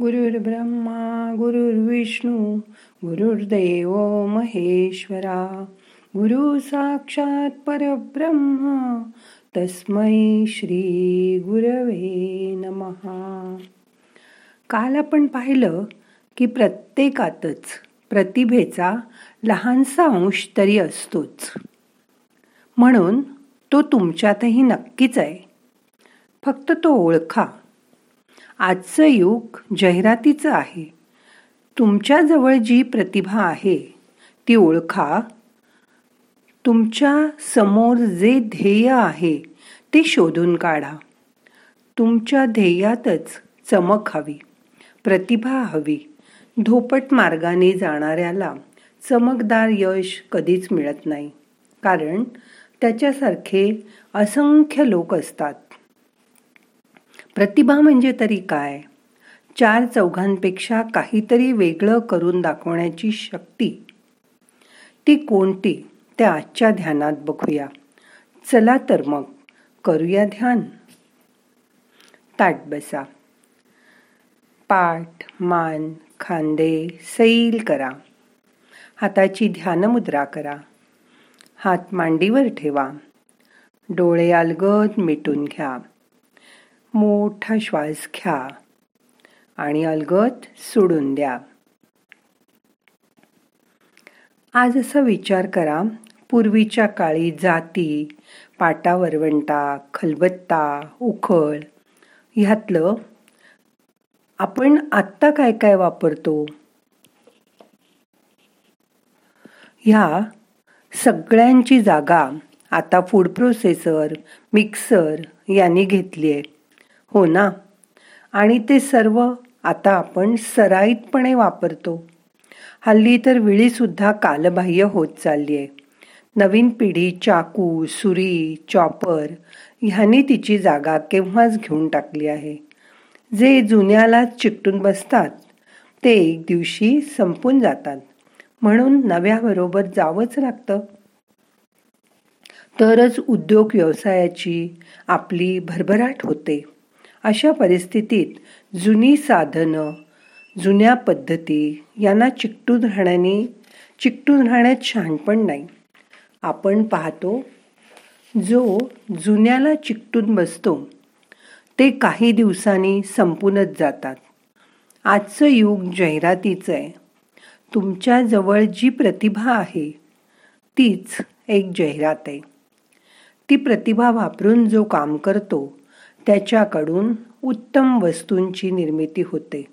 गुरुर्ब्रह्मा गुरुर्विष्णू गुरुर्देव महेश्वरा. गुरु साक्षात परब्रह्मा तस्मै श्री गुरवे नमहा काल आपण पाहिलं की प्रत्येकातच प्रतिभेचा लहानसा अंश तरी असतोच. म्हणून तो तुमच्यातही नक्कीच आहे. फक्त तो ओळखा. आजचं युग जाहिरातीचं आहे. तुमच्याजवळ जी प्रतिभा आहे ती ओळखा. तुमच्यासमोर जे ध्येय आहे ते शोधून काढा. तुमच्या ध्येयातच चमक हवी प्रतिभा हवी. धोपट मार्गाने जाणाऱ्याला चमकदार यश कधीच मिळत नाही. कारण त्याच्यासारखे असंख्य लोक असतात. प्रतिभा म्हणजे तरी काय? चार चौघांपेक्षा काहीतरी वेगळं करून दाखवण्याची शक्ती. ती कोणती? त्या आजच्या ध्यानात बघूया. चला तर मग करूया ध्यान. ताट बसा पाठ मान खांदे सैल करा. हाताची ध्यानमुद्रा करा. हात मांडीवर ठेवा. डोळे अलगद मिटून घ्या. मोठा श्वास घ्या आणि अलगत सोडून द्या. आज असा विचार करा पूर्वीच्या काळी जाती पाटा वरवंटा खलबत्ता उखळ ह्यातलं आपण आत्ता काय काय वापरतो? ह्या सगळ्यांची जागा आता फूड प्रोसेसर मिक्सर यांनी घेतली आहे हो ना. आणि ते सर्व आता आपण सराईतपणे वापरतो. हल्ली तर विळीसुद्धा कालबाह्य होत चालली आहे नवीन पिढी चाकू सुरी चॉपर ह्यांनी तिची जागा केव्हाच घेऊन टाकली आहे. जे जुन्यालाच चिकटून बसतात ते एक दिवशी संपून जातात. म्हणून नव्याबरोबर जावंच लागतं. तरच उद्योग व्यवसायाची आपली भरभराट होते. अशा परिस्थितीत जुनी साधनं जुन्या पद्धती यांना चिकटून राहण्याने चिकटून राहण्यात शहाणपण नाही. आपण पाहतो जो जुन्याला चिकटून बसतो ते काही दिवसांनी संपूनच जातात. आजचं युग जाहिरातीचं आहे. तुमच्याजवळ जी प्रतिभा आहे तीच एक जाहिरात आहे. ती प्रतिभा वापरून जो काम करतो त्याच्याकडून उत्तम वस्तूंची निर्मिती होते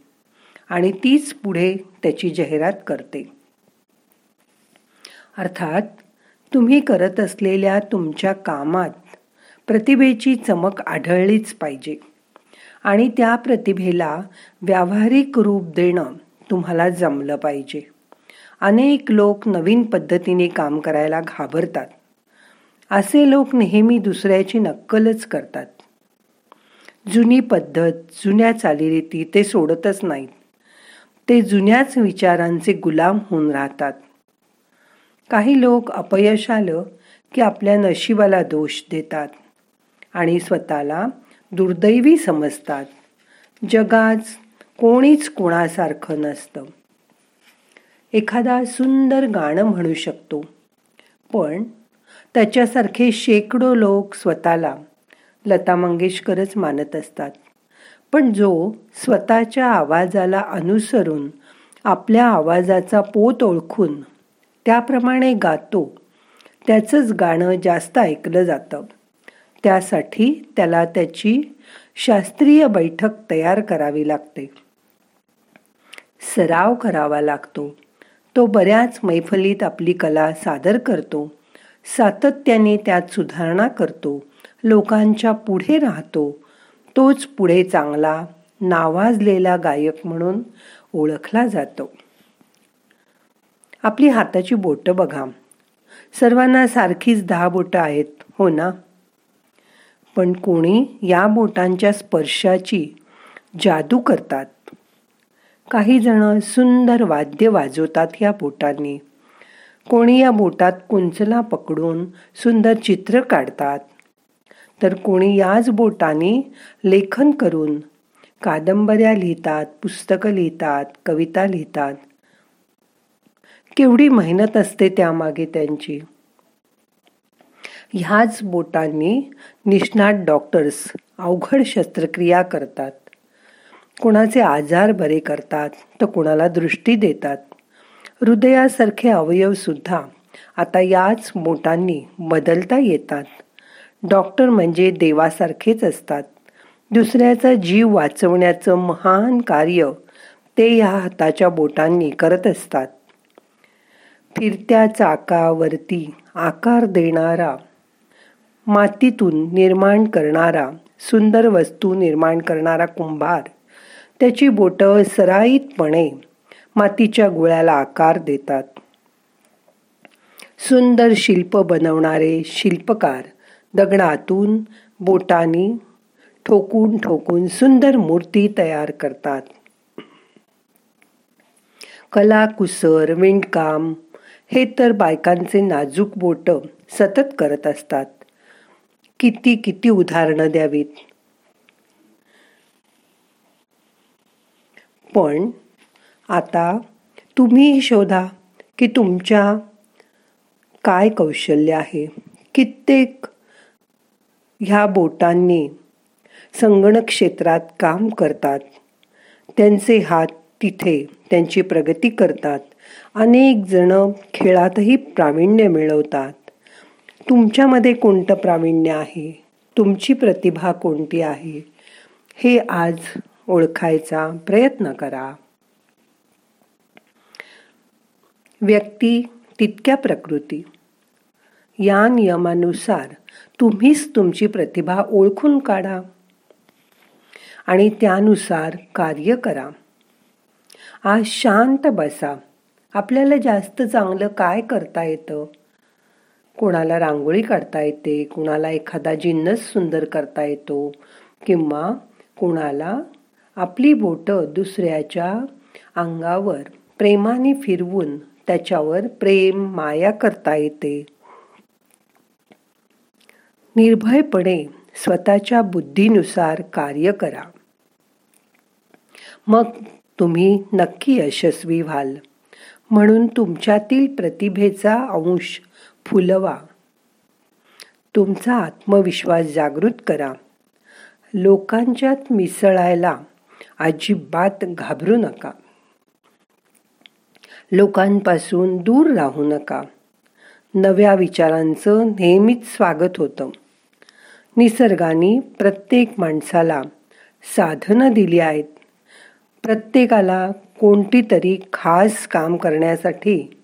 आणि तीच पुढे त्याची जाहिरात करते. अर्थात तुम्ही करत असलेल्या तुमच्या कामात प्रतिभेची चमक आढळलीच पाहिजे आणि त्या प्रतिभेला व्यावहारिक रूप देणं तुम्हाला जमलं पाहिजे. अनेक लोक नवीन पद्धतीने काम करायला घाबरतात. असे लोक नेहमी दुसऱ्याची नक्कलच करतात. जुनी पद्धत जुन्या चालीरीती ते सोडतच नाहीत. ते जुन्याच विचारांचे गुलाम होऊन राहतात. काही लोक अपयश आलं की आपल्या नशिबाला दोष देतात आणि स्वतःला दुर्दैवी समजतात. जगात कोणीच कोणासारखं नसतं. एखादा सुंदर गाणं म्हणू शकतो पण त्याच्यासारखे शेकडो लोक स्वतःला लता मंगेशकरच मानत असतात. पण जो स्वतःच्या आवाजाला अनुसरून आपल्या आवाजाचा पोत ओळखून त्याप्रमाणे गातो त्याचंच गाणं जास्त ऐकलं जातं. त्यासाठी त्याला त्याची शास्त्रीय बैठक तयार करावी लागते. सराव करावा लागतो. तो बऱ्याच मैफलीत आपली कला सादर करतो. सातत्याने त्यात सुधारणा करतो लोकांच्या पुढे राहतो. तोच पुढे चांगला नावाजलेला गायक म्हणून ओळखला जातो. आपली हाताची बोटं बघा. सर्वांना सारखीच दहा बोटं आहेत हो ना? पण कोणी या बोटांच्या स्पर्शाची जादू करतात? काही जण सुंदर वाद्य वाजवतात या बोटांनी. कोणी या बोटात कुंचला पकडून सुंदर चित्र काढतात. तर कोणी याच बोटाने लेखन करून कादंबऱ्या लिहितात पुस्तकं लिहितात कविता लिहितात. केवढी मेहनत असते त्यामागे त्यांची. ह्याच बोटांनी निष्णात डॉक्टर्स अवघड शस्त्रक्रिया करतात. कुणाचे आजार बरे करतात तर कुणाला दृष्टी देतात. हृदयासारखे अवयव सुद्धा आता याच बोटांनी बदलता येतात. डॉक्टर म्हणजे देवासारखेच असतात. दुसऱ्याचा जीव वाचवण्याचं महान कार्य ते या हाताच्या बोटांनी करत असतात. फिरत्या चाकावरती आकार देणारा मातीतून निर्माण करणारा सुंदर वस्तू निर्माण करणारा कुंभार त्याची बोटं सराईतपणे मातीच्या गोळ्याला आकार देतात. सुंदर शिल्प बनवणारे शिल्पकार दगडातून बोटानी ठोकून ठोकून सुंदर मूर्ती तयार करतात. कलाकुसर विणकाम हे तर बायकांचे नाजूक बोट सतत करत असतात. किती किती उदाहरणं द्यावीत. पण आता तुम्ही शोधा की तुमच्या काय कौशल्य आहे. कित्येक ह्या बोटांनी संगणक क्षेत्रात काम करतात. त्यांचे हात तिथे त्यांची प्रगती करतात. अनेक जण खेळातही प्रावीण्य मिळवतात. तुमच्यामध्ये कोणतं प्रावीण्य आहे? तुमची प्रतिभा कोणती आहे? हे आज ओळखायचा प्रयत्न करा. व्यक्ती तितक्या प्रकृती. या नियमानुसार तुम्हीच तुमची प्रतिभा ओळखून काढा आणि त्यानुसार कार्य करा. आज शांत बसा. आपल्याला जास्त चांगलं काय करता येतं? कोणाला रांगोळी काढता येते कुणाला एखादा जिन्नस सुंदर करता येतो किंवा कोणाला आपली बोटं दुसऱ्याच्या अंगावर प्रेमाने फिरवून त्याच्यावर प्रेम माया करता येते. निर्भयपणे स्वतःच्या बुद्धीनुसार कार्य करा. मग तुम्ही नक्की यशस्वी व्हाल. म्हणून तुमच्यातील प्रतिभेचा अंश फुलवा. तुमचा आत्मविश्वास जागृत करा. लोकांच्यात मिसळायला अजिबात घाबरू नका. लोकांपासून दूर राहू नका. नव्या विचारांचं नेहमीच स्वागत होतं. निसर्गाने प्रत्येक माणसाला साधनं दिली आहेत. प्रत्येकाला कोणती तरी खास काम करण्यासाठी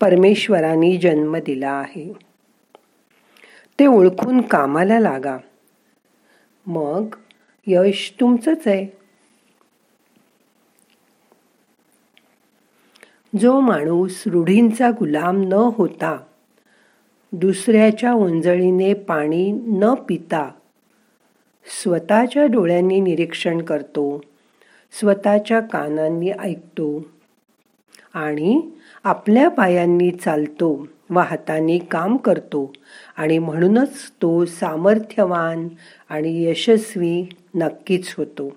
परमेश्वराने जन्म दिला आहे. ते ओळखून कामाला लागा. मग यश तुमचंच आहे. जो माणूस रूढींचा गुलाम न होता दुसऱ्याच्या ओंजळीने पाणी न पिता स्वतःच्या डोळ्यांनी निरीक्षण करतो स्वतःच्या कानांनी ऐकतो आणि आपल्या पायांनी चालतो व हाताने काम करतो आणि म्हणूनच तो सामर्थ्यवान आणि यशस्वी नक्कीच होतो.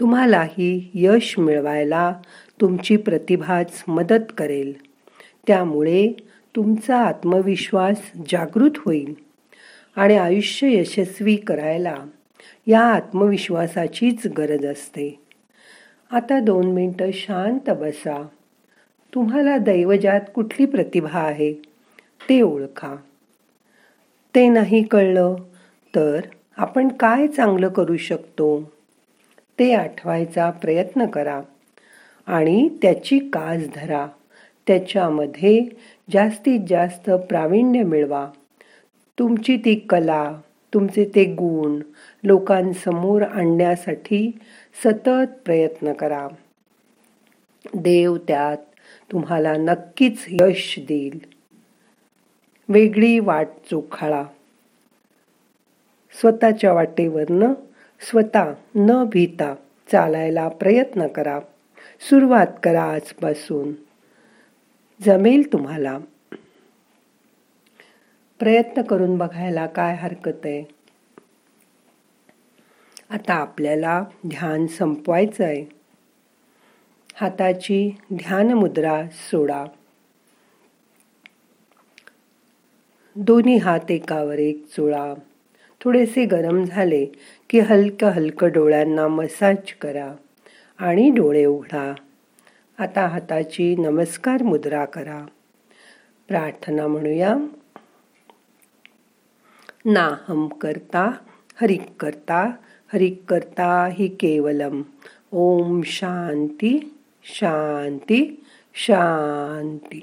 तुम्हालाही यश मिळवायला तुमची प्रतिभाच मदत करेल. त्यामुळे तुमचा आत्मविश्वास जागृत होईल आणि आयुष्य यशस्वी करायला या आत्मविश्वासाचीच गरज असते. आता दोन मिनटं शांत बसा. तुम्हाला दैवजात कुठली प्रतिभा आहे ते ओळखा. ते नाही कळलं तर आपण काय चांगलं करू शकतो? ते आठवायचा प्रयत्न करा आणि त्याची कास धरा. त्याच्यामध्ये जास्तीत जास्त प्रावीण्य मिळवा. तुमची ती कला तुमचे ते गुण लोकांसमोर आणण्यासाठी सतत प्रयत्न करा. देव त्यात तुम्हाला नक्कीच यश देईल. वेगळी वाट चोखाळा. स्वतःच्या वाटेवरनं स्वतः न भीता चालायला प्रयत्न करा. सुरुवात करा आजपासून. जमेल तुम्हाला. प्रयत्न करून बघायला काय हरकत आहे? आता आपल्याला ध्यान संपवायचं आहे हाताची ध्यान मुद्रा सोडा. दोन्ही हात एकावर एक चुळा. थोडेसे गरम झाले की हलकं हलकं डोळ्यांना मसाज करा आणि डोळे उघडा. आता हाताची नमस्कार मुद्रा करा. प्रार्थना म्हणूया. नाहम करता हरिक करता हरिक करता हि केवलम. ओम शांती शांती शांती.